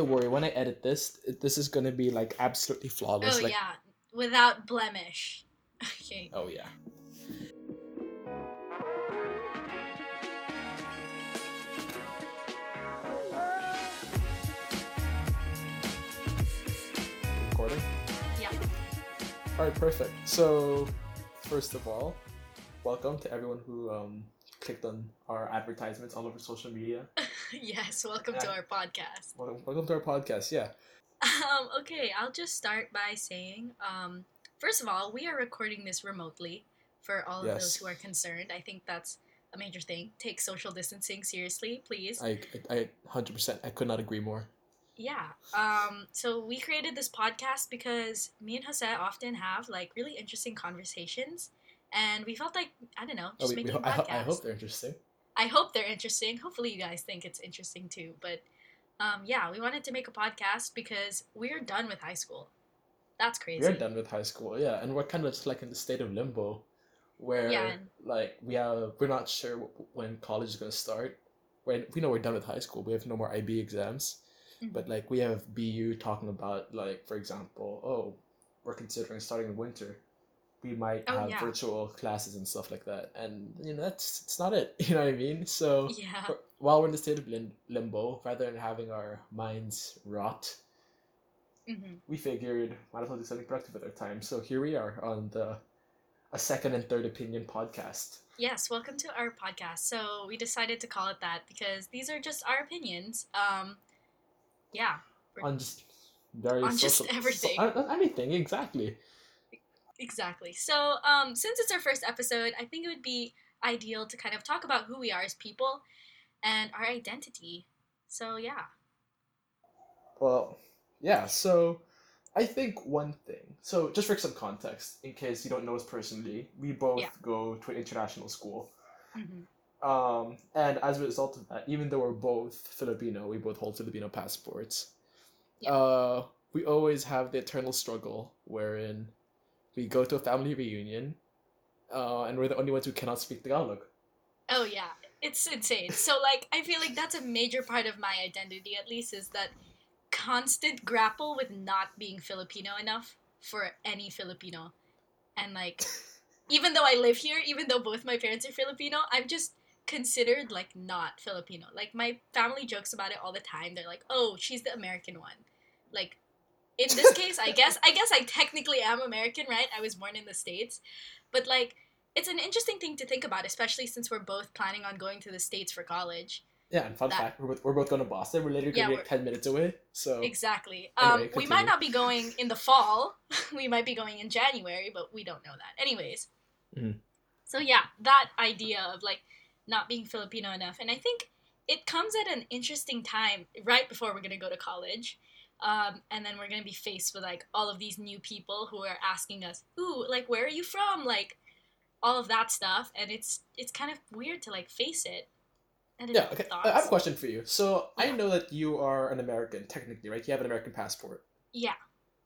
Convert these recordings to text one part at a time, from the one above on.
don't worry. When I edit this, this is gonna be like absolutely flawless. Oh like, yeah, without blemish. Okay. Oh yeah. Recording. Yeah. All right, perfect. So, first of all, welcome to everyone who um, clicked on our advertisements all over social media. yes. Welcome to our podcast. Welcome, welcome to our podcast. Yeah. Um, okay, I'll just start by saying, um, first of all, we are recording this remotely for all of those who are concerned. I think that's a major thing. Take social distancing seriously, please. I, I, hundred percent. I could not agree more. Yeah. Um, so we created this podcast because me and Jose often have like really interesting conversations, and we felt like I don't know, Oh, just we, we, making a I, ho- I hope they're interesting. I hope they're interesting. Hopefully, you guys think it's interesting too. But um, yeah, we wanted to make a podcast because we're done with high school. That's crazy. We're done with high school, yeah, and we're kind of just like in the state of limbo, where Yeah, like we have we're not sure when college is gonna start. When we know we're done with high school, we have no more IB exams, Mhm. but like we have BU talking about like for example, oh, we're considering starting in winter. We might Oh, have yeah. virtual classes and stuff like that, and you know that's it's not it. You know what I mean? So Yeah. for- while we're in the state of lim- limbo, rather than having our minds rot, hmm we figured might as well do something productive with our time. So here we are on the a second and third opinion podcast. Yes, welcome to our podcast. So we decided to call it that because these are just our opinions. Um, yeah, On just very On just social- everything. on, on anything, exactly. Exactly. So um, since it's our first episode, I think it would be ideal to kind of talk about who we are as people and our identity. So yeah. Well, yeah, so I think one thing. So just for some context, in case you don't know us personally, we both Yeah. go to an international school. hmm Um, and as a result of that, even though we're both Filipino, we both hold Filipino passports. Yeah. Uh, we always have the eternal struggle wherein we go to a family reunion, uh, and we're the only ones who cannot speak Tagalog. Oh yeah, it's insane. So like I feel like that's a major part of my identity at least is that constant grapple with not being Filipino enough for any Filipino. And like even though I live here, even though both my parents are Filipino, I'm just considered like not Filipino. Like my family jokes about it all the time. They're like, "Oh, she's the American one." Like in this case, I guess I guess I technically am American, right? I was born in the states. But like it's an interesting thing to think about, especially since we're both planning on going to the states for college. Yeah, and fun That- fact, we're both, we're both going to Boston. We're literally Yeah, to be like 10 minutes away. So, Exactly. Anyway, um, we might not be going in the fall. we might be going in January, but we don't know that. Anyways. Mhm. So yeah, that idea of like not being Filipino enough, and I think it comes at an interesting time right before we're gonna go to college. Um, and then we're gonna be faced with like all of these new people who are asking us, "Ooh, like where are you from?" Like all of that stuff, and it's it's kind of weird to like face it. Yeah, okay. thoughts? I have a question for you. So, I know that you are an American, technically, right? You have an American passport. Yeah.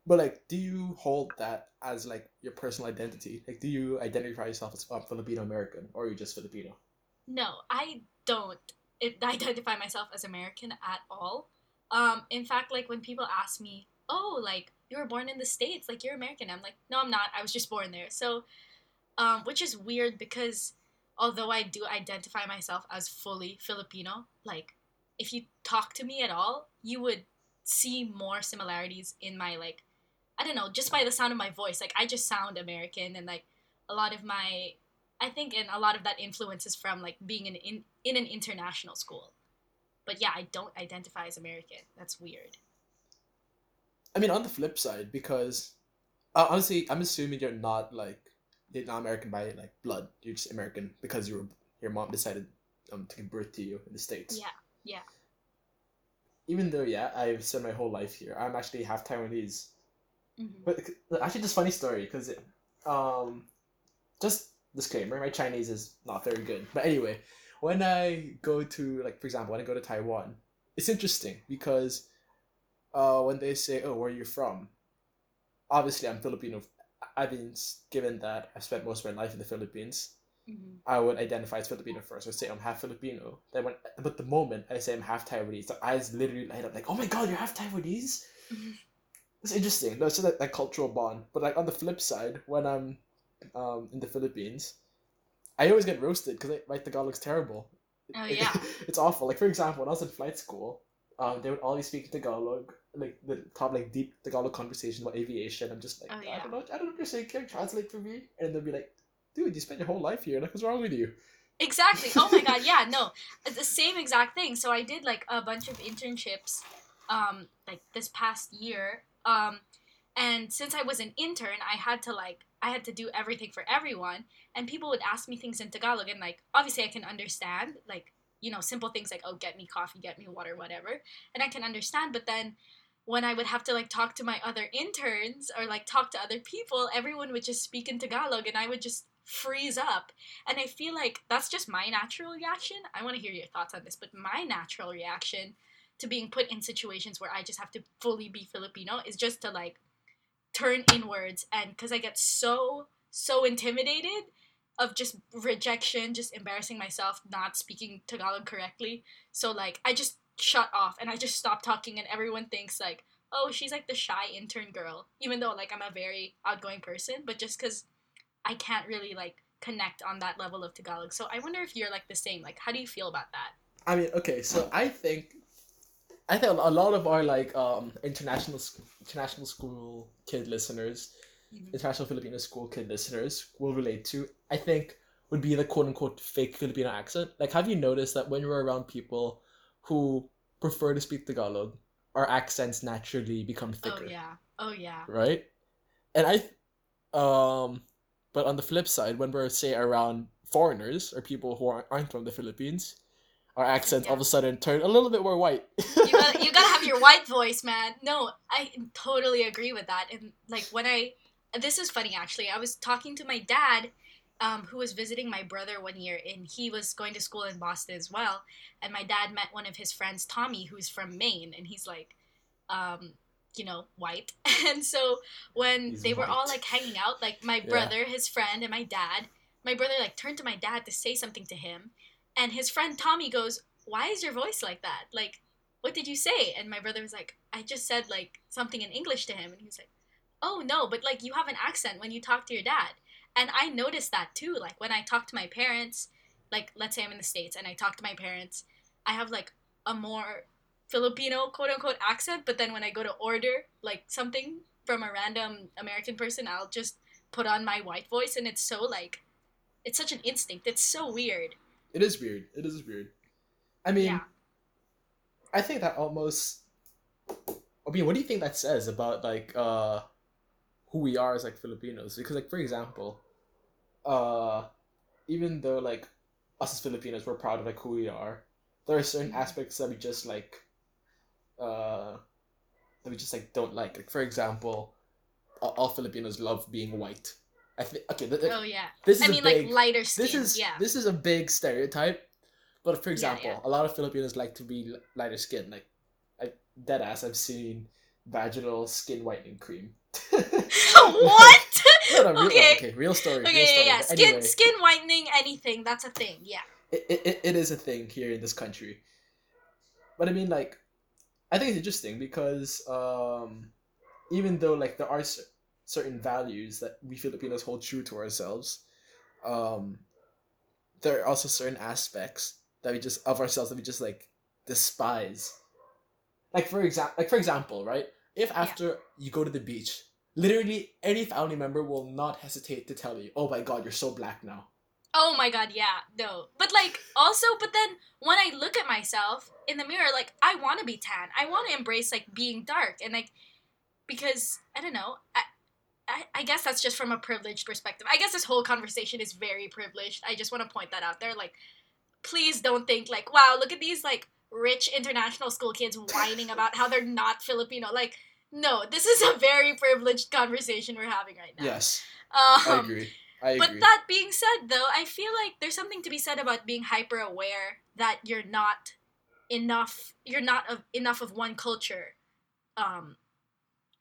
But like, do you hold that as like your personal identity? Like, do you identify yourself as Filipino American, or are you just Filipino? No, I don't i- identify myself as American at all. Um, in fact, like when people ask me, "Oh, like you were born in the states, like you're American," I'm like, "No, I'm not. I was just born there." So, um, which is weird because although I do identify myself as fully Filipino, like if you talk to me at all, you would see more similarities in my like, I don't know, just by the sound of my voice. Like I just sound American, and like a lot of my I think and a lot of that influence is from like being in, in in an international school. But yeah, I don't identify as American. That's weird. I mean, on the flip side, because uh, honestly, I'm assuming you're not like you're not American by like blood. You're just American because you were your mom decided um to give birth to you in the states. Yeah, yeah. Even though, yeah, I've spent my whole life here. I'm actually half Taiwanese. hmm But actually, just funny story because, um, just disclaimer, my Chinese is not very good. But anyway, when I go to like, for example, when I go to Taiwan, it's interesting because, uh, when they say, "Oh, where are you from?" Obviously, I'm Filipino. I've been given that I've spent most of my life in the Philippines. Mhm. I would identify as Filipino first, I would say I'm half Filipino. Then when, but the moment I say I'm half Taiwanese, the eyes literally light up like, oh my god, you're half Taiwanese. Mhm. It's interesting. That's just like that cultural bond. But like on the flip side, when I'm um in the Philippines, I always get roasted because I my Tagalog's terrible. Oh, yeah. it's awful. Like for example, when I was in flight school, um, they would always speak Tagalog, like the top like deep Tagalog conversation about aviation. I'm just like, Oh, I don't know, I don't know what you're saying. Can you translate for me? And they'll be like, dude, you spent your whole life here. Like, what's wrong with you? Exactly. Oh my god, yeah, no. It's the same exact thing. So I did like a bunch of internships um like this past year. Um and since I was an intern, I had to like I had to do everything for everyone and people would ask me things in Tagalog and like obviously I can understand like you know simple things like oh get me coffee, get me water, whatever. And I can understand, but then when I would have to like talk to my other interns or like talk to other people, everyone would just speak in Tagalog and I would just freeze up. And I feel like that's just my natural reaction. I want to hear your thoughts on this, but my natural reaction to being put in situations where I just have to fully be Filipino is just to like turn inwards and because I get so so intimidated of just rejection, just embarrassing myself, not speaking Tagalog correctly. So like I just shut off and I just stop talking and everyone thinks like, "Oh, she's like the shy intern girl." Even though like I'm a very outgoing person, but just cuz I can't really like connect on that level of Tagalog. So I wonder if you're like the same. Like how do you feel about that? I mean, okay, so I think, I think a lot of our like um international international school kid listeners, Mhm. international Filipino school kid listeners will relate to. I think would be the quote unquote fake Filipino accent. Like, have you noticed that when you're around people who prefer to speak Tagalog, our accents naturally become thicker, Oh yeah. Oh yeah. right? And I, um, but on the flip side, when we're say around foreigners or people who aren't from the Philippines, our accents all of a sudden turn a little bit more white. you gotta you gotta have your white voice, man. No, I totally agree with that. And like when I, this is funny actually. I was talking to my dad, um, who was visiting my brother one year, and he was going to school in Boston as well. And my dad met one of his friends, Tommy, who's from Maine, and he's like, um, you know, white. And so when He's they were all like hanging out, like my Yeah. brother, his friend, and my dad, my brother like turned to my dad to say something to him, and his friend Tommy goes, "Why is your voice like that? Like, what did you say?" And my brother was like, "I just said like something in English to him," and he was like, "Oh no, but like you have an accent when you talk to your dad." And I noticed that too. Like when I talk to my parents, like let's say I'm in the states and I talk to my parents, I have like a more Filipino quote unquote accent, but then when I go to order like something from a random American person, I'll just put on my white voice and it's so like it's such an instinct. It's so weird. It is weird. It is weird. I mean, Yeah. I think that almost. I mean, what do you think that says about like uh, who we are as like Filipinos? Because like for example, uh, even though like us as Filipinos we're proud of like who we are, there are certain Mhm. aspects that we just like, uh, that we just like don't like. Like for example, all Filipinos love being white. I think okay. Th- th- Oh yeah. this is I mean big, like lighter skin. this is yeah. this is a big stereotype but for example yeah. a lot of filipinos like to be lighter skin like i dead ass i've seen vaginal skin whitening cream what? no, no, real, Okay. okay real story Okay, real yeah, story. yeah. But Skin anyway, skin whitening, anything, that's a thing. Yeah. it, it, it- is a thing here in this country but i mean like i think it's interesting because um even though like there are certain values that we filipinos hold true to ourselves um there are also certain aspects that we just of ourselves that we just like despise like for example like for example right if after you go to the beach literally any family member will not hesitate to tell you oh my god you're so black now Oh my god, yeah, no. But like also, but then when I look at myself in the mirror, like I want to be tan. I want to embrace like being dark and like because I don't know. I, I I guess that's just from a privileged perspective. I guess this whole conversation is very privileged. I just want to point that out there. Like, please don't think like, wow, look at these like rich international school kids whining about how they're not Filipino. Like, no, this is a very privileged conversation we're having right now. yes Um, i agree i agree but that being said, though, I feel like there's something to be said about being hyper aware that you're not enough. You're not of enough of one culture. Um,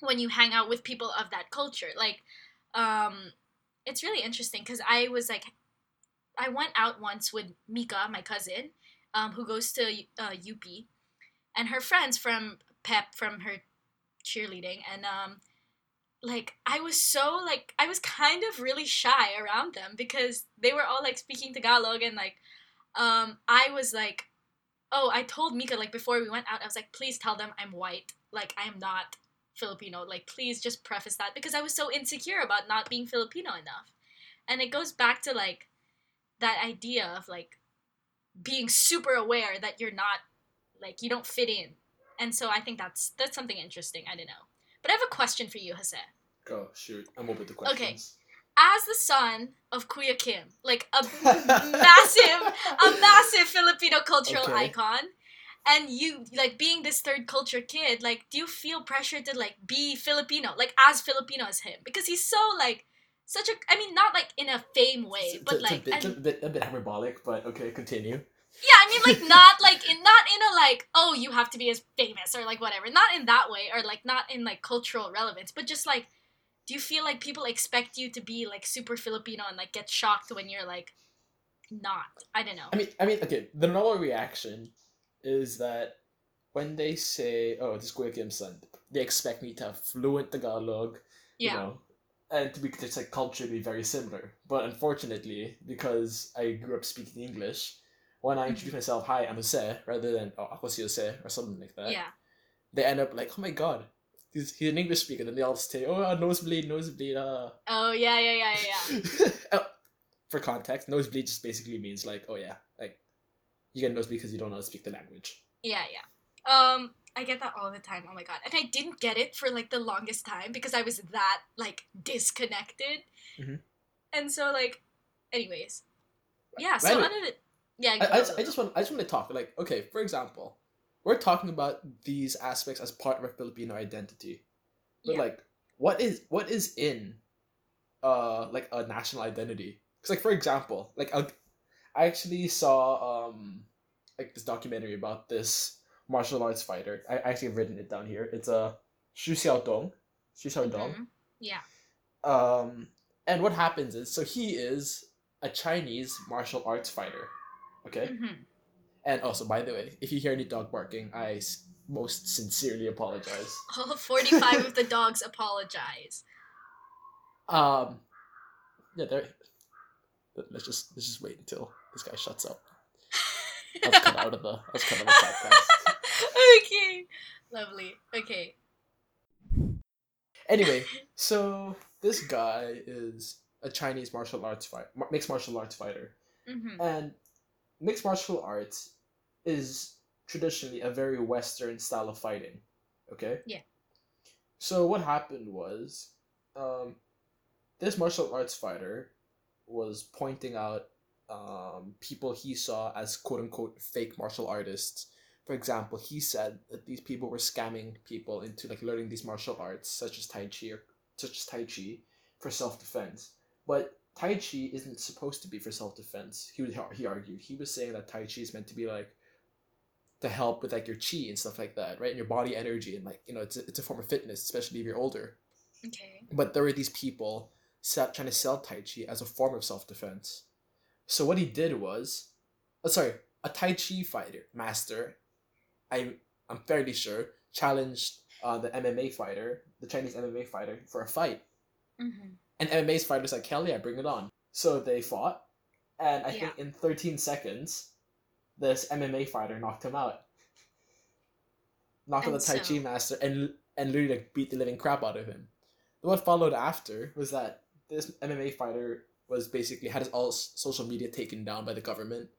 when you hang out with people of that culture, like, um, it's really interesting because I was like, I went out once with Mika, my cousin, um, who goes to uh, UP, and her friends from Pep from her cheerleading, and um, like I was so like I was kind of really shy around them because they were all like speaking Tagalog and like um I was like oh I told Mika like before we went out I was like please tell them I'm white. Like I am not Filipino like please just preface that because I was so insecure about not being Filipino enough and it goes back to like that idea of like being super aware that you're not like you don't fit in and so I think that's that's something interesting I don't know but I have a question for you, Jose. Go shoot. I'm open to questions. Okay. As the son of Kuya Kim, like a massive, a massive Filipino cultural Okay. icon, and you like being this third culture kid, like, do you feel pressure to like be Filipino, like as Filipino as him? Because he's so like such a, I mean, not like in a fame way, but it's, like, a, bit, and- a bit a bit hyperbolic, but okay, continue. yeah, I mean, like not like in not in a like oh you have to be as famous or like whatever, not in that way or like not in like cultural relevance, but just like, do you feel like people expect you to be like super Filipino and like get shocked when you're like not? I don't know. I mean, I mean, okay. The normal reaction is that when they say, "Oh, this is Kuya son," they expect me to have fluent Tagalog, you yeah, know, and to be just like culturally very similar. But unfortunately, because I grew up speaking English, when I introduce myself, "Hi, I'm Jose," rather than "Oh, ako si Jose" or something like that, yeah, they end up like, "Oh my God." He's, he's an English speaker, then they all say, "Oh, uh, nosebleed, nosebleed." Uh. oh yeah, yeah, yeah, yeah, yeah. Uh, For context, nosebleed just basically means like, oh yeah, you get nosebleed because you don't know how to speak the language. Yeah, yeah. Um, I get that all the time. Oh my god. And I didn't get it for like the longest time because I was that like disconnected. Mhm. And so like anyways. Yeah, By so way, other than yeah, I, I, just, I just want I just want to talk like okay, for example, we're talking about these aspects as part of our Filipino identity, but Yeah. like, what is what is in, uh, like a national identity? Because like for example, like I, I actually saw um, like this documentary about this martial arts fighter. I I actually have written it down here. It's a uh, Xu Xiaodong. Xu Xiaodong. Mhm. Yeah. Um, and what happens is, so he is a Chinese martial arts fighter. Okay. Mhm. And also, by the way, if you hear any dog barking, I s- most sincerely apologize. All 45 of the dogs apologize. Um, yeah, there. Let's just let's just wait until this guy shuts up. Was cut out of the was cut out of the podcast. okay. Lovely. Okay. Anyway, so this guy is a Chinese martial arts fight mixed martial arts fighter. Mhm. And mixed martial arts is traditionally a very Western style of fighting. Okay? Yeah. So what happened was, um, this martial arts fighter was pointing out um, people he saw as quote unquote fake martial artists. For example, he said that these people were scamming people into like learning these martial arts, such as Tai Chi or such as Tai Chi, for self defense. But Tai Chi isn't supposed to be for self defense. He would, he argued. He was saying that Tai Chi is meant to be like to help with like your chi and stuff like that, right? And your body energy and like you know it's a, it's a form of fitness, especially if you're older. Okay. But there were these people sell, trying to sell Tai Chi as a form of self defense. So what he did was, oh, sorry, a Tai Chi fighter master, I I'm fairly sure challenged uh, the MMA fighter, the Chinese MMA fighter, for a fight. Mhm. And MMA's fighters like, hell yeah, bring it on. So they fought, and I Yeah. think in 13 seconds, this MMA fighter knocked him out. Knocked out And the Tai Chi master and and literally like beat the living crap out of him. What followed after was that this MMA fighter was basically had his all social media taken down by the government.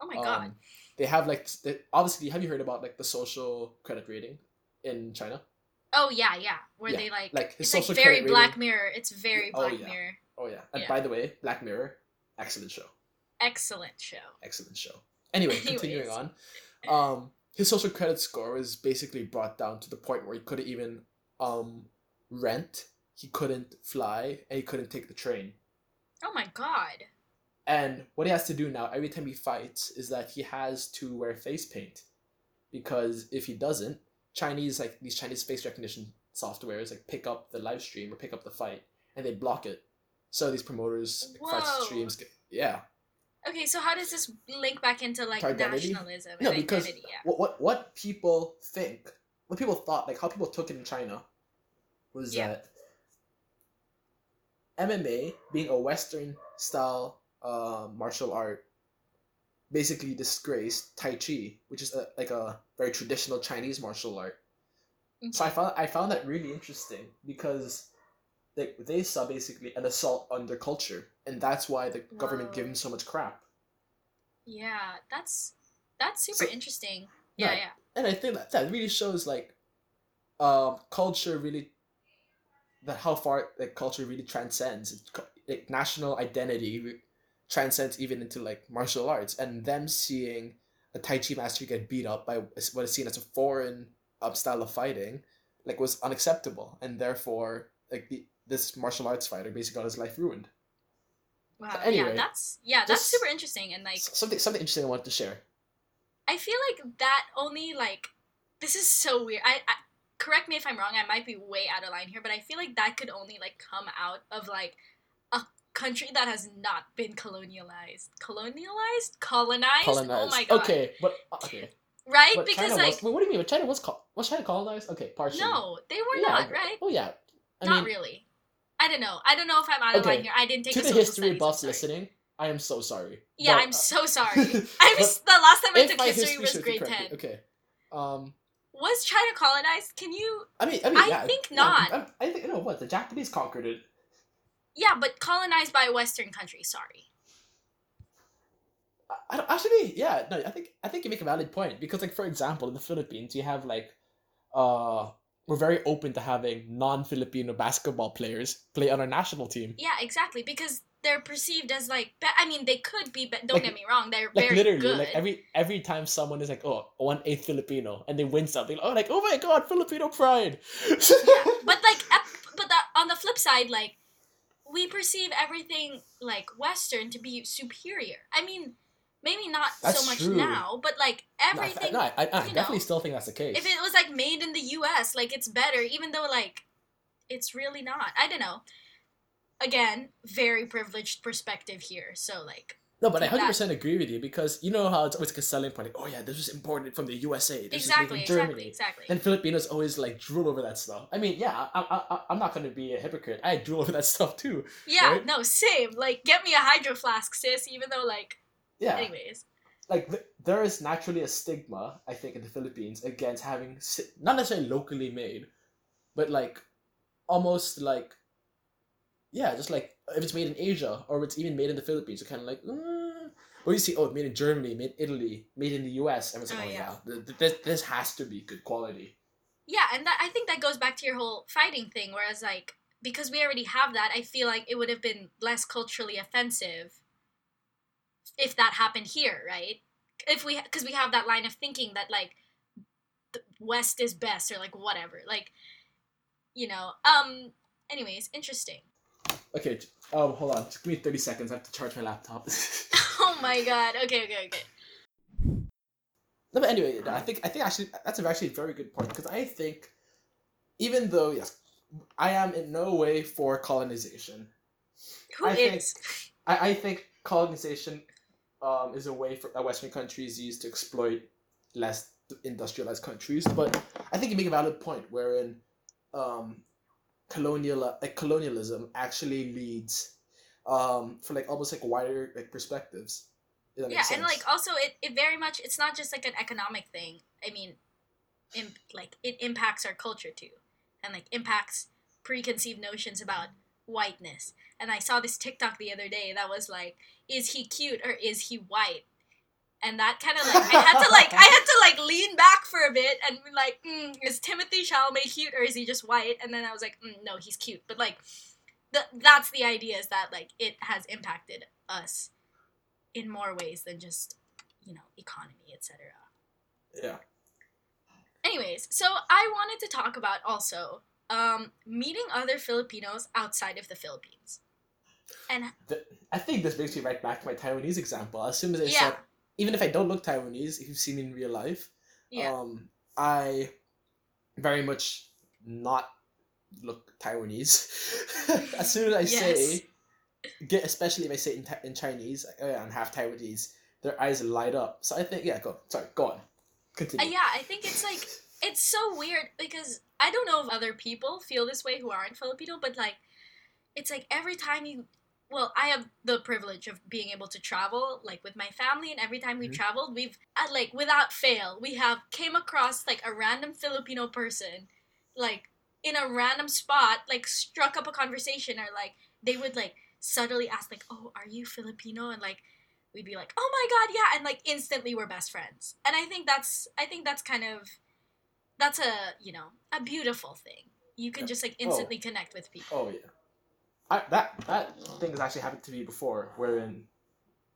Oh my god. Um, they have like they, obviously have you heard about like the social credit rating in China? Oh yeah, yeah. Where yeah, they like, like it's like very Black rating- Mirror. It's very Oh, Black yeah. Mirror. Oh yeah. And Yeah. by the way, Black Mirror, excellent show. Excellent show. excellent show. Anyway, continuing on, um, his social credit score was basically brought down to the point where he couldn't even um rent, he couldn't fly, and he couldn't take the train. Oh my god. And what he has to do now, every time he fights, is that he has to wear face paint, because if he doesn't, Chinese like these Chinese face recognition softwares like pick up the live stream or pick up the fight, and they block it. So these promoters fight Whoa. streams, yeah. Okay, so how does this link back into like identity? nationalism No, and because identity? Yeah. what what what people think, what people thought, like how people took it in China, was Yeah. that MMA being a Western style uh, martial art basically disgraced Tai Chi, which is a, like a very traditional Chinese martial art. So I found I found that really interesting because they they saw basically an assault on their culture, and that's why the government gave them so much crap. Yeah, that's that's super So- interesting. Yeah, Right. yeah. and I think that that really shows like, um, culture really. That how far like culture really transcends It's co- like national identity transcends even into like martial arts and them seeing a Tai Chi master get beat up by what is seen as a foreign um, style of fighting, like was unacceptable and therefore like the this martial arts fighter basically got his life ruined. Wow. anyway, yeah, that's yeah, that's super interesting and like something something interesting I wanted to share. I feel like that only like this is so weird. I, I correct me if I'm wrong. I might be way out of line here, but I feel like that could only like come out of like a country that has not been colonialized, colonialized, colonized. Colonized. Oh my god! Okay, but uh, okay. Right? But because China like was. Wait, what do you mean? But China was col- was China colonized? Okay, partially. no, they were Yeah, not. Right? Oh yeah. I not mean, really. I don't know. I don't know if I'm out of Okay, line here. I didn't take to a the history studies, buffs listening, I am so sorry. Yeah, But, I'm uh, so sorry. I but was the last time I took my history was grade ten. Okay. Um. Was China colonized? Can you? I mean, I mean, I yeah, think yeah, not. I, I think no. What the Japanese conquered it. Yeah, but colonized by a Western country. Sorry. I, I actually, yeah, no, I think I think you make a valid point because, like, for example, in the Philippines, you have like, uh, we're very open to having non-Filipino basketball players play on our national team. Yeah, exactly. Because they're perceived as like. Be- I mean, they could be. But don't Like- get me wrong. They're Like very literally, good. like every every time someone is like, oh, one eighth Filipino, and they win something, oh, like, oh my god, Filipino pride. yeah, but like, but that, on the flip side, like, we perceive everything like Western to be superior. I mean, maybe not That's so much true. now, but like I- everything. no, I, I, I you definitely know, still think that's the case. if it was like made in the U.S., like it's better, even though like it's really not. I don't know. Again, very privileged perspective here. So like, no, but I hundred percent agree with you because you know how it's always like a selling point. Like, oh yeah, this was imported from the USA. This exactly, was made in exactly, Germany. exactly. Then Filipinos always like drool over that stuff. I mean, yeah, I, I, I'm not gonna be a hypocrite. I drool over that stuff too. yeah, right? no, same. Like, get me a hydro flask, sis. Even though like, Yeah, anyways. like th- there is naturally a stigma, I think, in the Philippines against having si- not necessarily locally made, but like almost like yeah, just like if it's made in Asia or it's even made in the Philippines, you're kind of like. Mm. Or you see, oh, it's made in Germany, made in Italy, made in the U.S. Everyone's like, Oh, oh, yeah. yeah, th- this, this has to be good quality. Yeah, and that I think that goes back to your whole fighting thing. Whereas like because we already have that, I feel like it would have been less culturally offensive if that happened here, right? If we because we have that line of thinking that like the West is best or like whatever, like you know. Um. Anyways, interesting. Okay, um, hold on, just give me thirty seconds. I have to charge my laptop. oh my god. Okay. Okay. Okay. No, but anyway, I think I think actually that's actually a very good point because I think even though yes, I am in no way for colonization. Who I think- I, I think colonization um, is a way for that Western countries use to exploit less industrialized countries. But I think you make a valid point wherein um, colonial like colonialism actually leads um, for like almost like wider like perspectives. Yeah and like also it, it very much it's not just like an economic thing. I mean imp, like it impacts our culture too. And like impacts preconceived notions about whiteness. And i saw this tiktok the other day that was like is he cute or is he white and that kind of like i had to like i had to like lean back for a bit and be like mm, is Timothée Chalamet cute or is he just white and then i was like mm, no he's cute but like the, that's the idea is that like it has impacted us in more ways than just you know economy etc yeah. anyways so i wanted to talk about also um, meeting other filipinos outside of the philippines and I think this brings me right back to my Taiwanese example. As soon as I Yeah. said, even if I don't look Taiwanese, if you've seen me in real life, yeah um, I very much not look Taiwanese. as soon as I Yes. say get especially if I say in, in Chinese, like, oh yeah, I'm half Taiwanese. Their eyes light up. So I think yeah, go. Sorry, go on. Uh, Continue. yeah, I think it's like it's so weird because I don't know if other people feel this way who aren't Filipino, but like it's like every time you well, I have the privilege of being able to travel like with my family and every time we've Mhm. traveled, we've like without fail, we have came across like a random Filipino person like in a random spot, like struck up a conversation or like they would like subtly ask like, "Oh, are you Filipino?" and like we'd be like, "Oh my god, yeah," and like instantly we're best friends. And I think that's I think that's kind of that's a you know a beautiful thing. You can Yeah. just like instantly connect with people. Oh yeah. I, that that thing has actually happened to me before, wherein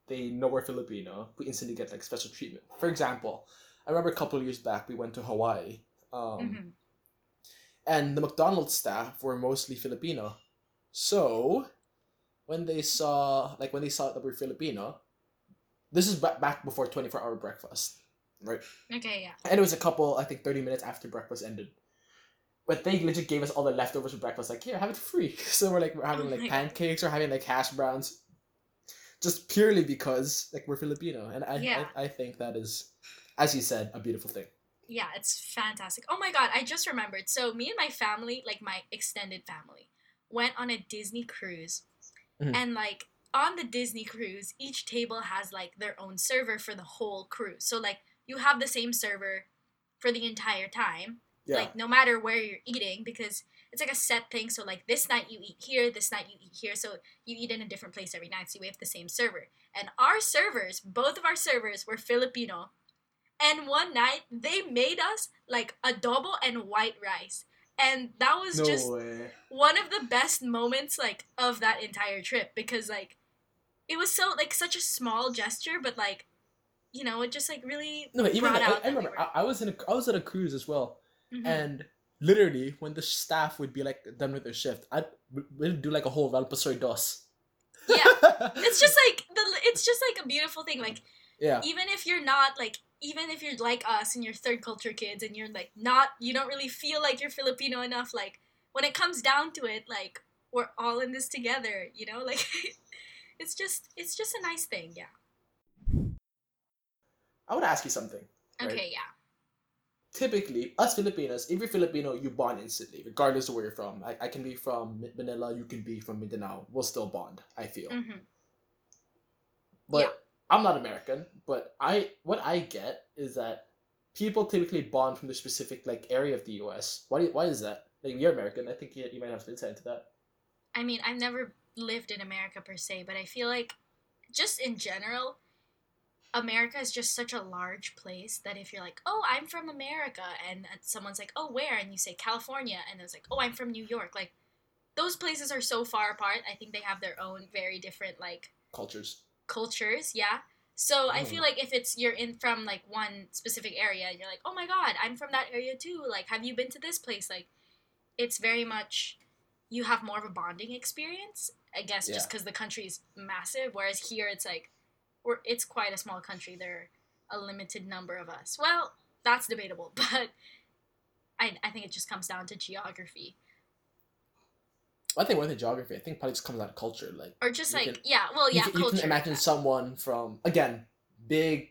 they know we're Filipino, we instantly get like special treatment. For example, I remember a couple of years back we went to Hawaii, um, Mhm. and the McDonald's staff were mostly Filipino. So when they saw like when they saw that we're Filipino, this is ba- back before twenty four hour breakfast, right? Okay, yeah. And it was a couple, I think, 30 minutes after breakfast ended. But they legit gave us all the leftovers for breakfast. Like, here, have it free. So we're like, we're having Oh like pancakes or having like hash browns. Just purely because like we're Filipino. And I, Yeah. I, I think that is, as you said, a beautiful thing. Yeah, it's fantastic. Oh my god, I just remembered. So me and my family, like my extended family, went on a Disney cruise. Mhm. And like on the Disney cruise, each table has like their own server for the whole cruise. So like you have the same server for the entire time. Yeah. Like no matter where you're eating because it's like a set thing. So like this night you eat here, this night you eat here. So you eat in a different place every night. So we have the same server. And our servers, both of our servers were Filipino. And one night they made us like adobo and white rice. And that was no just way. one of the best moments like of that entire trip because like it was so like such a small gesture but like you know it just like really No, even brought I, out I that we remember were- I, I was in a I was at a cruise as well, Mhm. and literally when the staff would be like done with their shift, I'd we'd do like a whole Valpasoy dos. Yeah. it's just like the it's just like a beautiful thing like yeah. even if you're not like even if you're like us and you're third culture kids and you're like not you don't really feel like you're filipino enough like when it comes down to it like we're all in this together you know like it's just it's just a nice thing yeah I would ask you something. Right. okay yeah typically us Filipinos, if you're Filipino, you bond instantly, regardless of where you're from. I, I can be from Manila, you can be from Mindanao. We'll still bond. I feel. hmm But yeah. I'm not American. But I what I get is that people typically bond from the specific like area of the U.S. Why why is that? Like you're American. I think you, you might have some insight into that. I mean, I've never lived in America per se, but I feel like just in general, America is just such a large place that if you're like, oh, I'm from America, and someone's like, oh, where? And you say California, and it's like, oh, I'm from New York. Like, those places are so far apart. I think they have their own very different, like, Cultures. cultures. Yeah. So I Oh. feel like if it's you're in from like one specific area and you're like, oh my god, I'm from that area too. Like, have you been to this place? Like, it's very much you have more of a bonding experience. I guess just because the country is massive, whereas here it's like, we're it's quite a small country. There are a limited number of us. Well, that's debatable, but I I think it just comes down to geography I think more than geography. I think probably just comes out of culture. Like or just like can- yeah, well you yeah, can, you can imagine someone from again big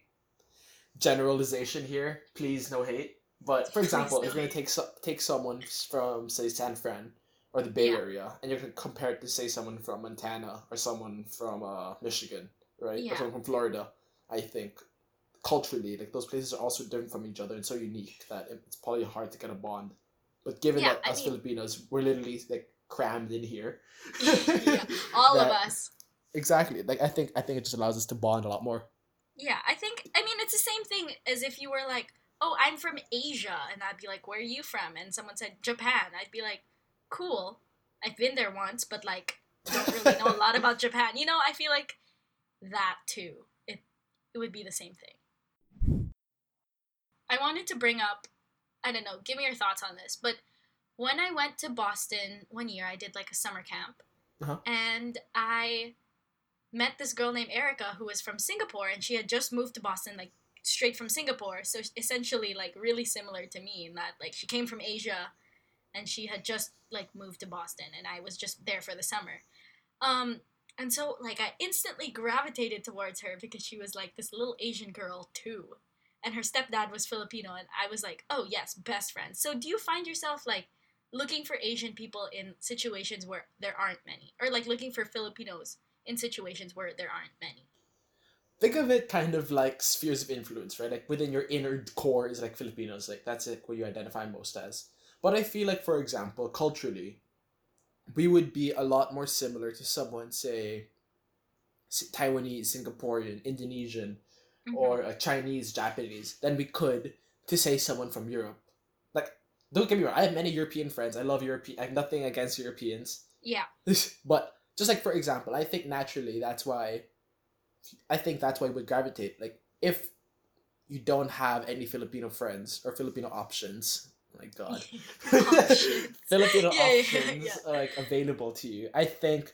generalization here. Please no hate. But for example, if you're gonna take so- take someone from say San Fran or the Bay Yeah. Area, and you're gonna compare it to say someone from Montana or someone from uh, Michigan, right, or someone from Florida, I think culturally like those places are also different from each other and so unique that it's probably hard to get a bond. But given Yeah, that I us mean- Filipinos, we're literally like crammed in here. yeah, all of us. Exactly. Like I think I think it just allows us to bond a lot more. Yeah, I think I mean it's the same thing as if you were like, "Oh, I'm from Asia." And I'd be like, "Where are you from?" And someone said, "Japan." I'd be like, "Cool. I've been there once, but like don't really know a lot about Japan." You know, I feel like that too. It it would be the same thing. I wanted to bring up I don't know, give me your thoughts on this, but when I went to Boston one year, I did like a summer camp. Uh-huh. And I met this girl named Erica who was from Singapore and she had just moved to Boston like straight from Singapore. So essentially like really similar to me in that like she came from Asia and she had just like moved to Boston and I was just there for the summer. Um And so, like, I instantly gravitated towards her because she was like this little Asian girl, too. And her stepdad was Filipino, and I was like, oh, yes, best friends. So, do you find yourself, like, looking for Asian people in situations where there aren't many? Or, like, looking for Filipinos in situations where there aren't many? Think of it kind of like spheres of influence, right? Like within your inner core is like Filipinos, like that's it, what you identify most as. But I feel like, for example, culturally, we would be a lot more similar to someone, say, Taiwanese, Singaporean, Indonesian, Mhm. or a Chinese, Japanese, than we could to say someone from Europe. Like, don't get me wrong, I have many European friends. I love European. I have nothing against Europeans. yeah, but just like for example, I think naturally that's why I think that's why we gravitate. Like if you don't have any Filipino friends or Filipino options, my god. Filipino Yeah, yeah, options yeah. are, like available to you. I think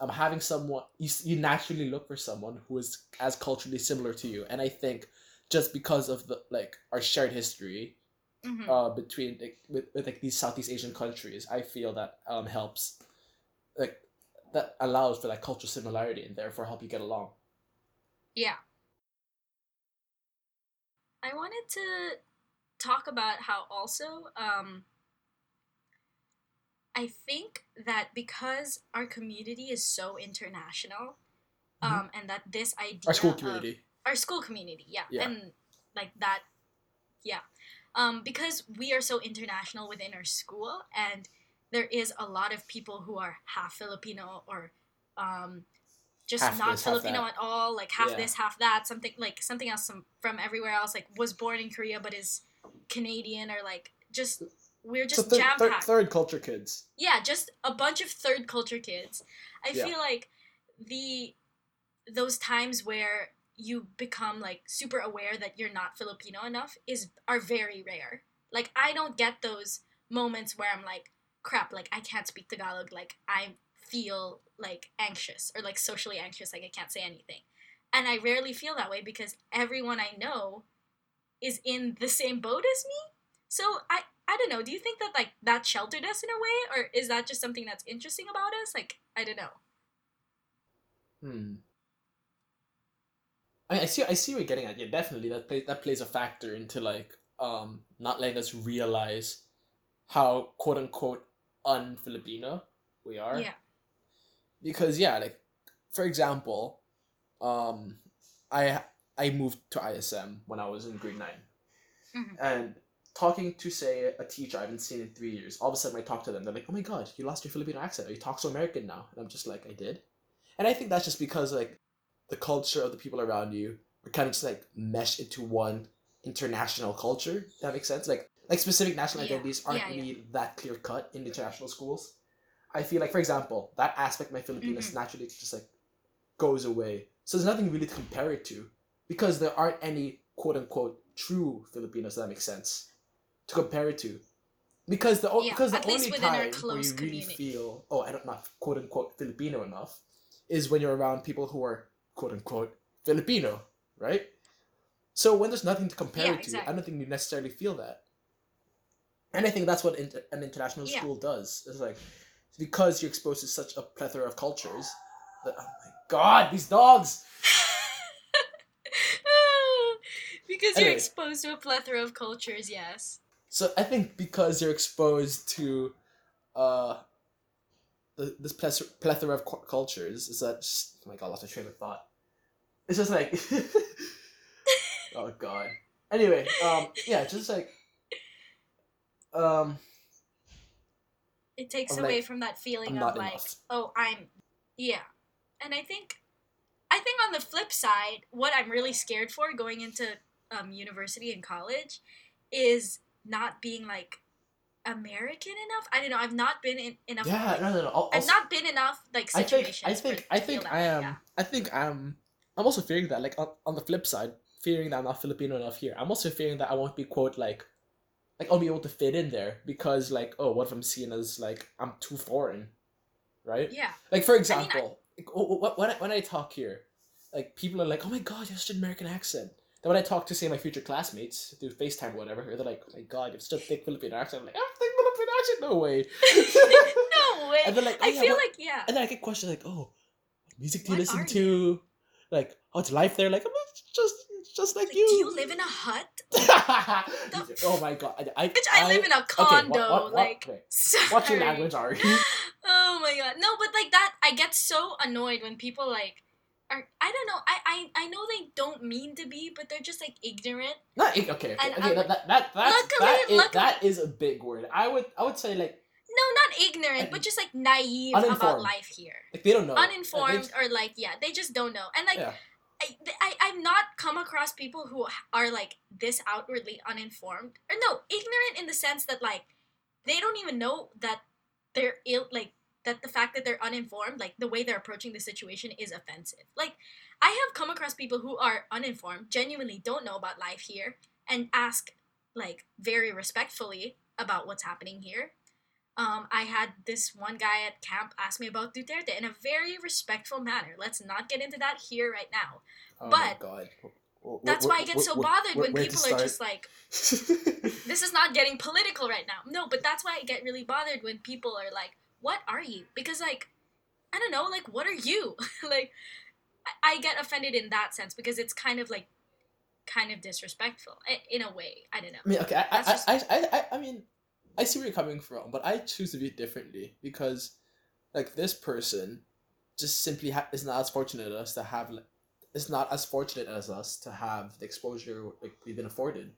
um having someone you you naturally look for someone who is as culturally similar to you, and I think just because of the like our shared history Mhm. uh between like with, with like these Southeast Asian countries, I feel that um helps like that allows for like cultural similarity and therefore help you get along. Yeah. I wanted to talk about how also um I think that because our community is so international, um, and that this idea Mm-hmm. Our school of- community. our school community, yeah, Yeah. and like that, yeah, um, because we are so international within our school, and there is a lot of people who are half Filipino or um, just Half not this, Filipino at all, like half Yeah. this, half that, something like something else from, from everywhere else, like was born in Korea but is Canadian or like just we're So just third, jam packed third culture kids. yeah just a bunch of third culture kids. I Yeah. feel like the those times where you become like super aware that you're not filipino enough is are very rare. Like i don't get those moments where i'm like crap like i can't speak tagalog. Like i feel like anxious or like socially anxious. Like i can't say anything. And i rarely feel that way because everyone i know is in the same boat as me so i I don't know. Do you think that like that sheltered us in a way, or is that just something that's interesting about us? Like I don't know. Hmm. I, I see. I see what you're getting at. Yeah, definitely. That plays that plays a factor into like um not letting us realize how quote unquote un Filipino we are. Yeah. Because yeah, like for example, um, I I moved to ISM when I was in grade 9 Mhm. and talking to say a teacher I haven't seen in three years. All of a sudden, I talk to them. They're like, "Oh my god, you lost your Filipino accent. Or you talk so American now." And I'm just like, "I did," and I think that's just because like the culture of the people around you are kind of just like meshed into one international culture. That makes sense. Like like specific national Yeah. identities aren't Yeah, yeah. really that clear cut in international schools. I feel like, for example, that aspect of my Filipinos Mm-hmm. naturally just like goes away. So there's nothing really to compare it to because there aren't any quote unquote true Filipinos. That makes sense to compare it to. Because the Yeah, because the only time where you really community. feel oh I don't not quote unquote Filipino enough is when you're around people who are quote unquote Filipino, right? So when there's nothing to compare Yeah, it to, I don't think you necessarily feel that. And I think that's what inter- an international Yeah. school does. It's like because you're exposed to such a plethora of cultures that oh my god, these dogs. because you're exposed to a plethora of cultures. Yes. So I think because you're exposed to uh this plethora, of cu- cultures is that just, oh my god, I lost my train of thought. It's just like oh god. Anyway, um, yeah, just like um, It takes I'm away like, from that feeling I'm of like, enough. oh, I'm, yeah, and I think, I think on the flip side, what I'm really scared for going into um, university and college is not being like American enough. I don't know. I've not been in enough. Yeah, like, no, no, no. I'll, I've I'll, not been enough like I think. I think, I, think I am. yeah. I think I'm. I'm also fearing that, like on, on the flip side, fearing that I'm not Filipino enough here. I'm also fearing that I won't be quote like, like I'll be able to fit in there because like oh what if I'm seen as like I'm too foreign, right? Yeah. Like for mean, I- example, like, wh- wh- when I, when I talk here, like people are like, "Oh my god, you have such an American accent." Then when I talk to say my future classmates through FaceTime or whatever, they're like, "Oh my god, you have such a thick Filipino accent." I'm like, "Ah, thick Filipino accent? No way." no way. and then like, oh, I yeah, feel what- like yeah. and then I get questions like, "Oh, music do you What listen to? Like, how's life there? Like, I'm just just like Like, you. do you live in a hut? oh my god! I, Bitch, I, live in a okay, condo. what- what- what- like, wait, what's your language, Ari? oh my god. No, but like that, I get so annoyed when people like are. I don't know. I I, I know they don't mean to be, but they're just like ignorant. Not okay. Okay, And okay that, that, that, that's, that, is, that is a big word. I would I would say like No, not ignorant, but just like naive about life here. like they don't know. Like, Uninformed or like yeah, they just don't know. And like Yeah. I, I I've not come across people who are like this outwardly uninformed or no ignorant in the sense that like they don't even know that they're ill like that the fact that they're uninformed like the way they're approaching the situation is offensive like i have come across people who are uninformed genuinely don't know about life here and ask like very respectfully about what's happening here um, I had this one guy at camp ask me about Duterte in a very respectful manner. Let's not get into that here right now. oh my but god. That's wh- why I get so bothered wh- when people are just like, this is not getting political right now. No, but that's why I get really bothered when people are like, what are you? Because, like, I don't know, like, what are you? like, I, get offended in that sense because it's kind of like, kind of disrespectful in a way. I don't know. I mean, okay, I, I, I, I, I, I mean, I see where you're coming from, but I choose to view it differently because, like, this person just simply ha- is not as fortunate as us to have, like, is not as fortunate as us to have the exposure like we've been afforded.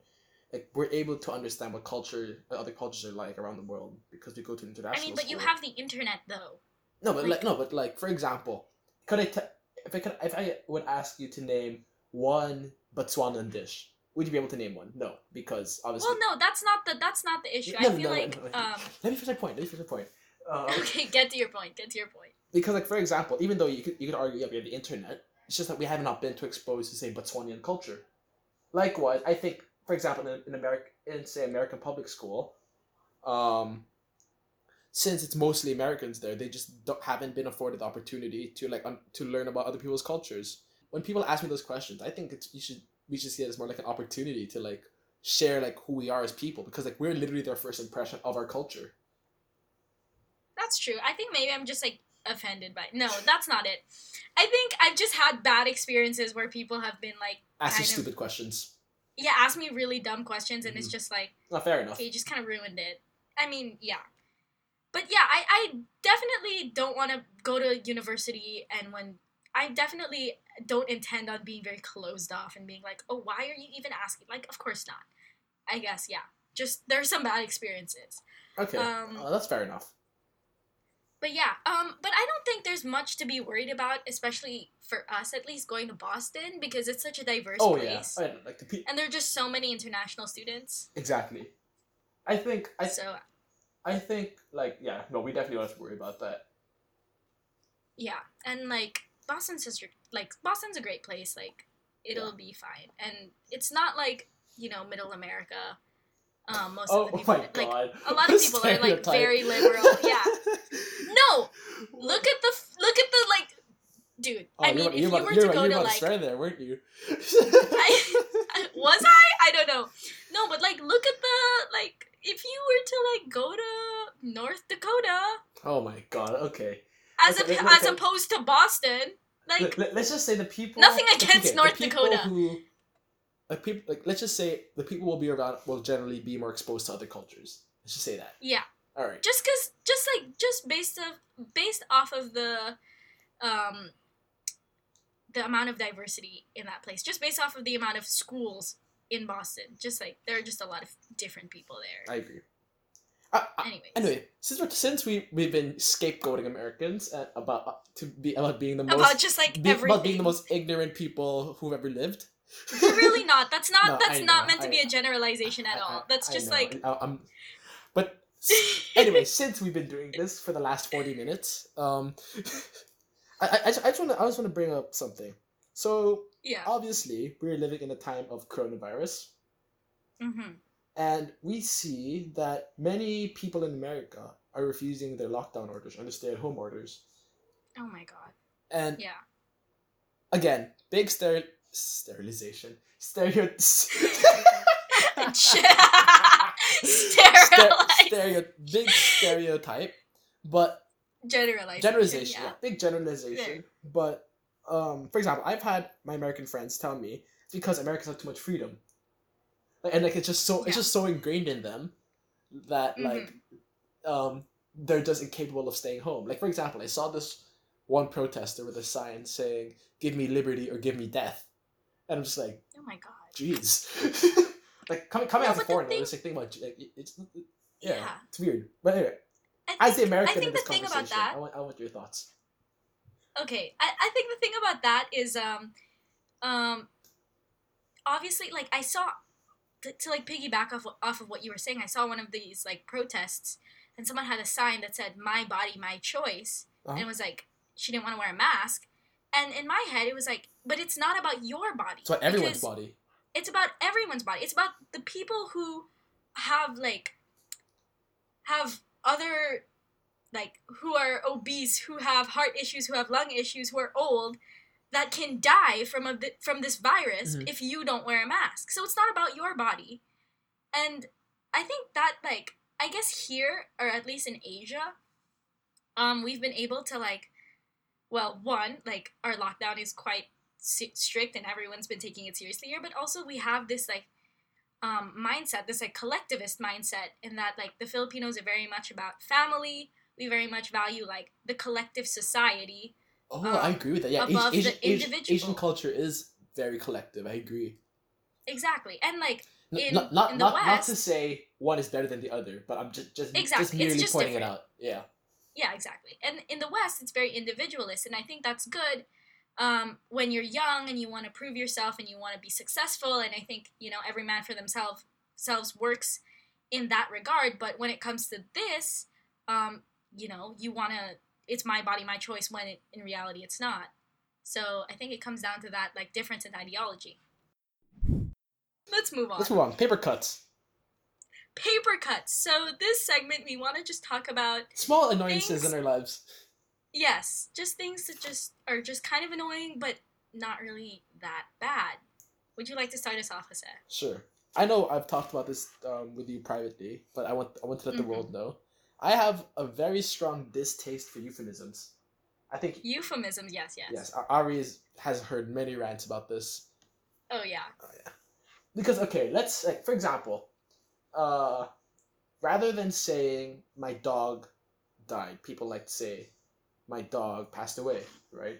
Like, we're able to understand what culture, what other cultures are like around the world because we go to international. I mean, but you have the internet though. No, but Like- like, no, but like for example, could I t- if I could if I would ask you to name one Botswanan dish, would you be able to name one? No, because obviously. Well, no, that's not the that's not the issue. No, I feel no, no, like no, no. um. Let me finish my point. Let me finish my point. Uh, Okay, get to your point. Get to your point. because like for example, even though you could you could argue yeah, we have the internet, it's just that we have not been too exposed to say Botswanian culture. Likewise, I think for example in, in America in say American public school, um, since it's mostly Americans there, they just don't, haven't been afforded the opportunity to like un, to learn about other people's cultures. When people ask me those questions, I think it's you should we should see it as more like an opportunity to like share like who we are as people because like we're literally their first impression of our culture. That's true. I think maybe I'm just like offended by. No, that's not it. I think I've just had bad experiences where people have been like, Ask you of. stupid questions. Yeah, ask me really dumb questions, and it's Mhm. just like, Not fair enough. okay, you just kind of ruined it. I mean, yeah. But yeah, I, I definitely don't want to go to university, and when I definitely don't intend on being very closed off and being like, oh, why are you even asking? Like, of course not. I guess, yeah. Just there's some bad experiences. Okay, Um, uh, that's fair enough. But yeah, um, but I don't think there's much to be worried about, especially for us at least going to Boston because it's such a diverse Oh yeah, place, Oh, yeah, like the pe- and there are just so many international students. exactly. I think I so I think like yeah no we definitely don't have to worry about that. yeah, and like Boston's just like Boston's a great place. Like it'll be fine, and it's not like you know Middle America. Um, most Oh, of the people my like god! a lot of people are like very liberal. Yeah, no, look at the look at the like, dude. Oh, I mean, if you were, to go to like there, weren't you? I, was I? I don't know. No, but like, look at the like. If you were to like go to North Dakota, oh my god! Okay. as Okay, a, as opposed to Boston, like Let, us just say the people. Nothing against okay, North Dakota. Who, like people, like let's just say the people will be around will generally be more exposed to other cultures. Let's just say that. yeah, All right. just cause, just like just based of based off of the, um, the amount of diversity in that place, just based off of the amount of schools in Boston, just like there are just a lot of different people there. I agree. Anyways, anyway, since we're, since we we've been scapegoating Americans and about uh, to be about being the most about just like be, about being the most ignorant people who've ever lived. Really not. That's not. No, that's I not know, meant to I- be a generalization at all. That's just like. I, I'm, but anyway, since we've been doing this for the last forty minutes, um, I I, I just want to I just want to bring up something. So Yeah. obviously, we're living in a time of coronavirus, Mm-hmm. and we see that many people in America are refusing their lockdown orders and their stay-at-home orders. Oh my god. And Yeah. again, big steril sterilization, stereo, stereo, big stereotype, but generalization. generalization, Yeah. yeah, big generalization. But um, for example, I've had my American friends tell me it's because Americans have too much freedom, Like, and like it's just so Yeah. it's just so ingrained in them that like um they're just incapable of staying home. Like for example, I saw this one protester with a sign saying "Give me liberty or give me death," and I'm just like, Oh my god. jeez. like coming coming No, as a but the foreigner, thing- it's like think about like, it's yeah, Yeah. it's weird. But anyway, I as the American I think in this the thing about that I want I want your thoughts. okay I, I think the thing about that is um um obviously like i saw to, to like piggyback off, off of what you were saying i saw one of these like protests and someone had a sign that said my body my choice and Uh-huh. it was like she didn't want to wear a mask and in my head it was like but it's not about your body It's about everyone's body. it's about everyone's body it's about the people who have like have other like who are obese who have heart issues who have lung issues who are old that can die from a from this virus Mhm. if you don't wear a mask so it's not about your body and i think that like i guess here or at least in asia um we've been able to like well one like our lockdown is quite strict and everyone's been taking it seriously here but also we have this like um, mindset this like collectivist mindset in that like the filipinos are very much about family we very much value like the collective society Oh, I um, agree with that. Yeah, above Asian, the Asian, individual. Asian culture is very collective. I agree. exactly and like In- not not in the not, not to say one is better than the other, but I'm just just just Exactly, it's merely just pointing it out. Yeah. Yeah exactly and in the west it's very individualist and i think that's good um, when you're young and you want to prove yourself and you want to be successful and i think you know every man for themselves selves works in that regard but when it comes to this um, you know you want to it's my body my choice when it, in reality it's not so i think it comes down to that like difference in ideology let's move on Let's move on. Paper cuts. Paper cuts so this segment we want to just talk about Small annoyances Things- in our lives. Yes, just things that just are just kind of annoying, but not really that bad. Would you like to start us off, Jose? Sure. I know I've talked about this um, with you privately, but I want I want to let Mhm. the world know. I have a very strong distaste for euphemisms. I think Euphemisms, yes, yes. yes, Ari is, has heard many rants about this. Oh yeah. Oh yeah. Because okay, let's like for example, uh rather than saying my dog died, people like to say my dog passed away, right?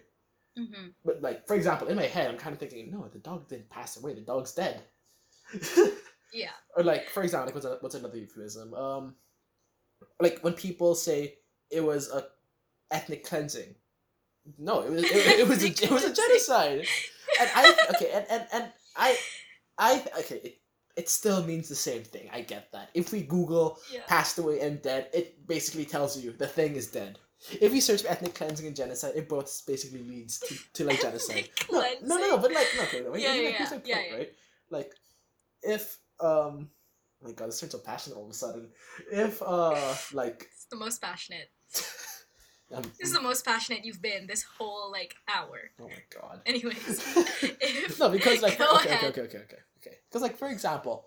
Mm-hmm. But like for example, in my head I'm kind of thinking, no, the dog didn't pass away, the dog's dead. Yeah. or like for example, like what's, a, what's another euphemism? Um like when people say it was a ethnic cleansing. No, it was it, it was a, it was a genocide. And I okay, and, and, and I I okay, it, still means the same thing. I get that. If we Google Yeah. passed away and dead, it basically tells you the thing is dead. If you search for ethnic cleansing and genocide, it both basically leads to, to like genocide. No, no, no, no, but like, no, okay, no, Yeah, like, yeah, point, yeah, yeah. right? Like, if, um, oh my god, this turns so passionate all of a sudden. If, uh, like, It's the most passionate. um, This is the most passionate you've been this whole like hour. oh my god. Anyways. If- no, because like, okay, okay, okay, okay, okay, okay. Because like, for example,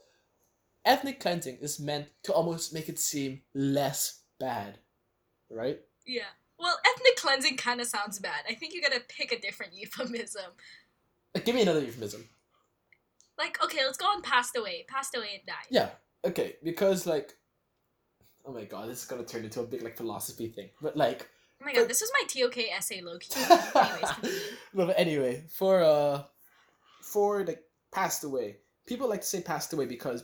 ethnic cleansing is meant to almost make it seem less bad, right? Yeah. Well, ethnic cleansing kind of sounds bad. I think you gotta pick a different euphemism. Like, give me another euphemism. Like, okay, let's go on passed away. Passed away and died. Yeah. Okay. Because like, oh my god, this is gonna turn into a big like philosophy thing. But like, Oh my god, this was my TOK essay low key. Anyways, no, but anyway, for uh, for like passed away, people like to say passed away because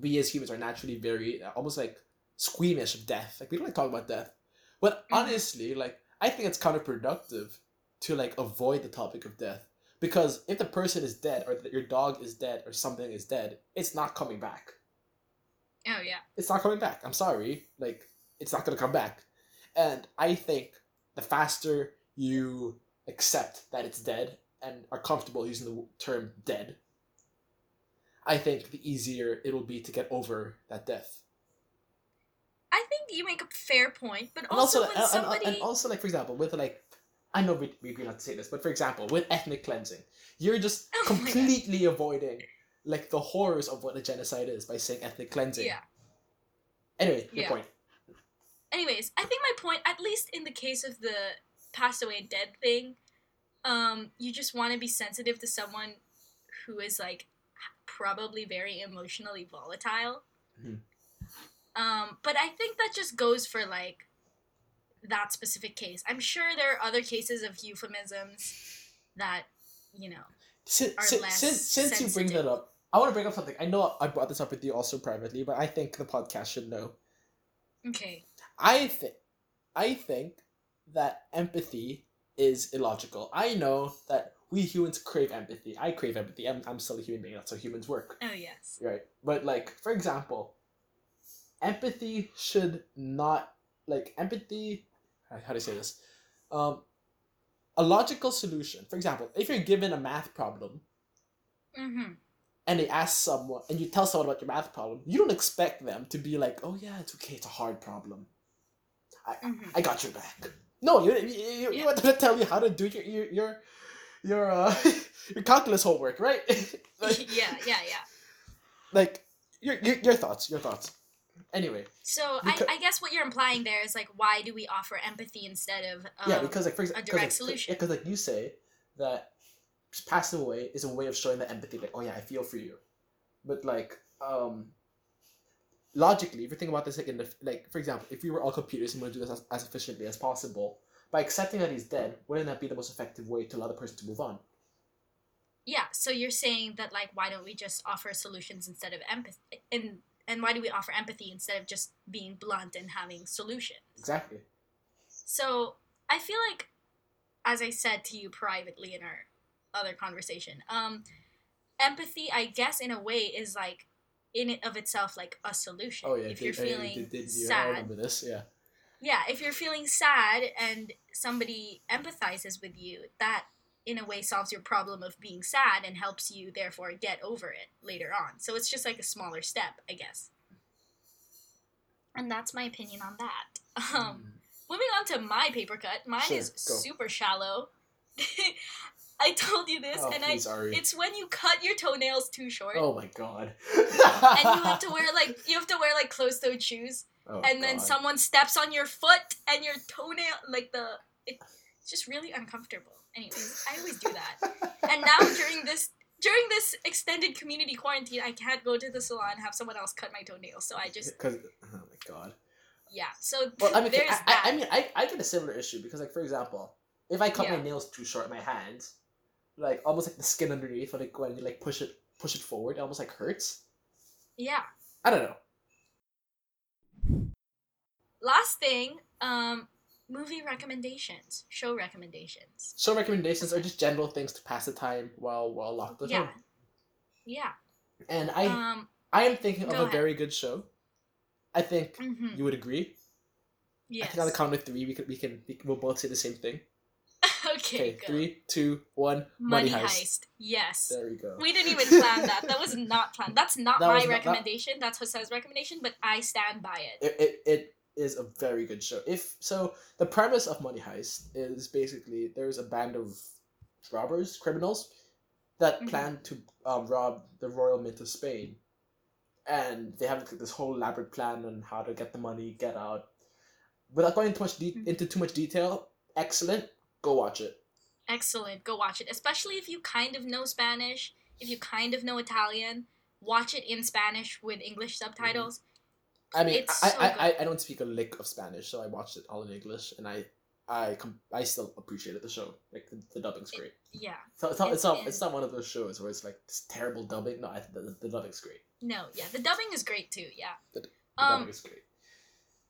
we as humans are naturally very uh, almost like squeamish of death. Like we don't like talk about death. But Mhm. honestly, like I think it's counterproductive to like avoid the topic of death because if the person is dead or that your dog is dead or something is dead, it's not coming back. Oh yeah. it's not coming back. I'm sorry. Like, it's not going to come back. And I think the faster you accept that it's dead and are comfortable using the term dead, I think the easier it'll be to get over that death. I think you make a fair point, but And also, also, when and- somebody and also, like, for example, with like, I know we, we agree not to say this, but for example, with ethnic cleansing, you're just Oh completely avoiding like the horrors of what a genocide is by saying ethnic cleansing. Yeah. Anyway, your Yeah. point. anyways, I think my point, at least in the case of the passed away dead thing, um, you just want to be sensitive to someone who is like probably very emotionally volatile. Mhm. Um, but I think that just goes for like that specific case. I'm sure there are other cases of euphemisms that you know. Since, since, since, since you bring that up, I want to bring up something. I know I brought this up with you also privately, but I think the podcast should know. Okay. I think, I think that empathy is illogical. I know that we humans crave empathy. I crave empathy. I'm, I'm still a human being. That's how humans work. Oh yes. Right. But like, for example, empathy should not like empathy. How do I say this? Um, a logical solution. For example, if you're given a math problem Mm-hmm. and they ask someone and you tell someone about your math problem, you don't expect them to be like, "Oh yeah, it's okay. It's a hard problem. Mm-hmm. I got your back." No, you you, you, you Yeah. want them to tell you how to do your your your your uh your calculus homework, right? like, yeah, yeah, yeah. like your, your your thoughts, your thoughts. Anyway, So I, I guess what you're implying there is like, why do we offer empathy instead of um, yeah, because like for example, a direct like, solution. Because like you say that passing away is a way of showing that empathy. Like, oh yeah, I feel for you, but like um. Logically, if you think about this, like in the like, for example, if we were all computers and we want to do this as, as efficiently as possible, by accepting that he's dead, wouldn't that be the most effective way to allow the person to move on? yeah. So you're saying that like, why don't we just offer solutions instead of empathy? And and why do we offer empathy instead of just being blunt and having solutions? Exactly. So I feel like, as I said to you privately in our other conversation, um, empathy, I guess, in a way, is like in it of itself like a solution. Oh yeah, if did- you're feeling did- did you- I sad, remember this. Yeah. Yeah, if you're feeling sad and somebody empathizes with you, that in a way solves your problem of being sad and helps you therefore get over it later on. So it's just like a smaller step, I guess. And that's my opinion on that. Um, moving on to my paper cut, mine Sure, is go. super shallow. I told you this, oh, and I please, Ari. it's when you cut your toenails too short. Oh my god. And you have to wear like you have to wear like closed-toed shoes, Oh, and then someone steps on your foot and your toenail like the it's just really uncomfortable anyways i always do that and now during this during this extended community quarantine i can't go to the salon and have someone else cut my toenails so i just Because oh my god. yeah so Well, I mean, there's I, I, I mean, I, I get a similar issue because, like, for example, if I cut Yeah. my nails too short, in my hands, like almost like the skin underneath, like when you like push it, push it forward, it almost like hurts. yeah I don't know. Last thing um movie recommendations show recommendations Show recommendations are just general things to pass the time while while locked at yeah home. yeah And I um I am thinking of go a ahead. very good show. I think mhm, you would agree. yes I think on the count of three, we can we can we we'll both say the same thing. okay, three, two, one. money, Money heist. Heist. yes There we go. We didn't even plan that. That was not planned. That's not That my not- that- recommendation. That's Jose's recommendation, but I stand by it. it, it, it is a very good show. If so, the premise of Money Heist is basically there's a band of robbers, criminals, that Mhm. plan to um, rob the royal mint of Spain, and they have like, this whole elaborate plan on how to get the money, get out. Without going too much de- Mhm. into too much detail, excellent. Go watch it. Excellent. Go watch it. Especially if you kind of know Spanish, if you kind of know Italian, watch it in Spanish with English subtitles. I mean, I, so I. I, I don't speak a lick of Spanish, so I watched it all in English, and I I com- I still appreciated the show. Like the, the dubbing's great. Yeah. So it's not it's It's not it's not one of those shows where it's like this terrible dubbing. No, I, the, the dubbing's great. No, yeah. The dubbing is great too, yeah. The Um dubbing is great.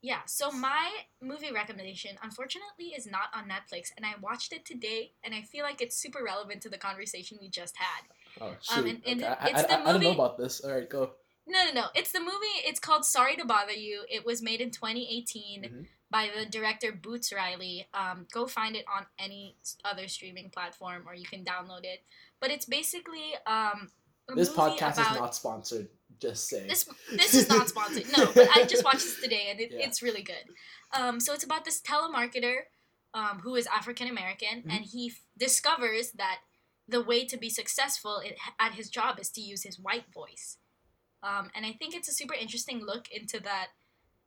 yeah, so my movie recommendation unfortunately is not on Netflix and I watched it today and I feel like it's super relevant to the conversation we just had. Oh shoot! um, and- and okay. I, it's I, the I, I don't know movie- about this. All right, go. No, no, no. It's the movie. It's called Sorry to Bother You. It was made in 2018 Mhm. by the director Boots Riley. Um, go find it on any other streaming platform or you can download it. But it's basically um, This podcast about is not sponsored. Just saying. this. This is not sponsored. No, but I just watched this today and it, Yeah. it's really good. Um, so it's about this telemarketer um, who is African American Mhm. and he f- discovers that the way to be successful at his job is to use his white voice. Um, and I think it's a super interesting look into that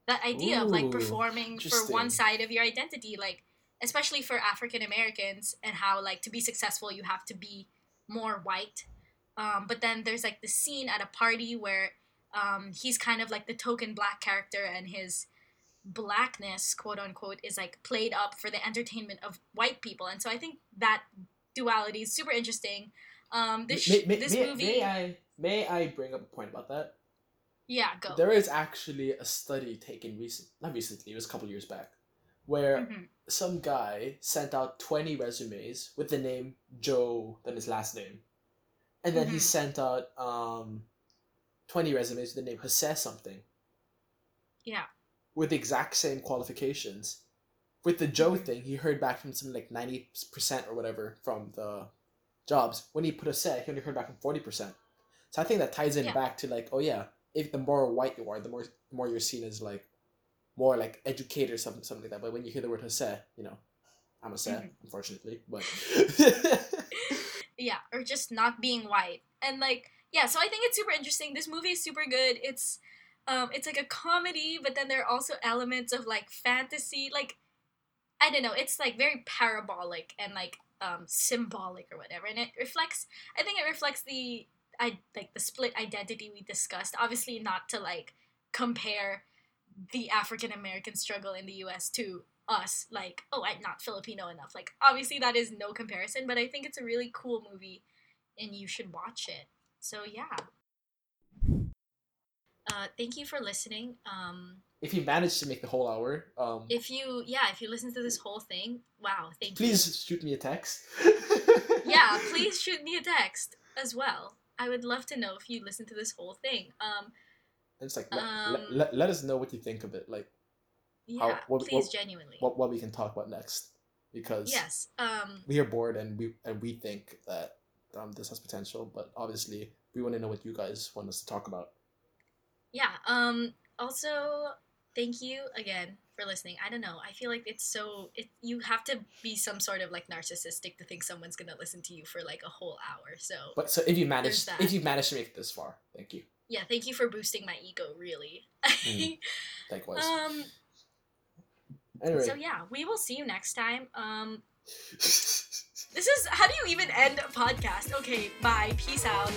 that idea of like performing for one side of your identity like especially for african americans and how like to be successful you have to be more white. Um, but then there's like the scene at a party where um, he's kind of like the token black character and his blackness quote unquote is like played up for the entertainment of white people. And so i think that duality is super interesting um, this, may, may, this may, movie may I may I bring up a point about that? yeah go There is actually a study taken recent, not recently, it was a couple years back, where Mhm. some guy sent out 20 resumes with the name Joe, then his last name. And then he Mhm. sent out um, 20 resumes with the name Jose something, yeah with the exact same qualifications. With the Joe Mhm. thing, he heard back from something like 90% or whatever from the jobs. When he put a set, he only heard back from 40%. So I think that ties in Yeah. back to like, oh yeah, if the more white you are, the more the more you're seen as like more like educated or something something like that. But when you hear the word Jose, you know, I'm a Mhm. unfortunately. But yeah or just not being white and like yeah so i think it's super interesting this movie is super good it's um it's like a comedy but then there are also elements of like fantasy like i don't know it's like very parabolic and like um symbolic or whatever and it reflects i think it reflects the i like the split identity we discussed. Obviously not to like compare the african american struggle in the us to us like oh i'm not filipino enough. Like obviously that is no comparison but i think it's a really cool movie and you should watch it. So yeah. Uh, thank you for listening. Um, if you manage to make the whole hour, um, if you yeah if you listen to this whole thing wow thank you please shoot me a text. yeah please shoot me a text as well i would love to know if you listen to this whole thing um And it's like let, Um, let, let, us know what you think of it, like yeah what- please what- genuinely what what we can talk about next, because yes um we are bored and we and we think that um this has potential, but obviously we want to know what you guys want us to talk about. yeah um also thank you again for listening i don't know i feel like it's so it you have to be some sort of like narcissistic to think someone's gonna listen to you for like a whole hour so But so if you manage if you managed to make it this far, thank you. yeah thank you for boosting my ego really Mm. Likewise. um anyway. so yeah we will see you next time um this is how do you even end a podcast okay bye peace out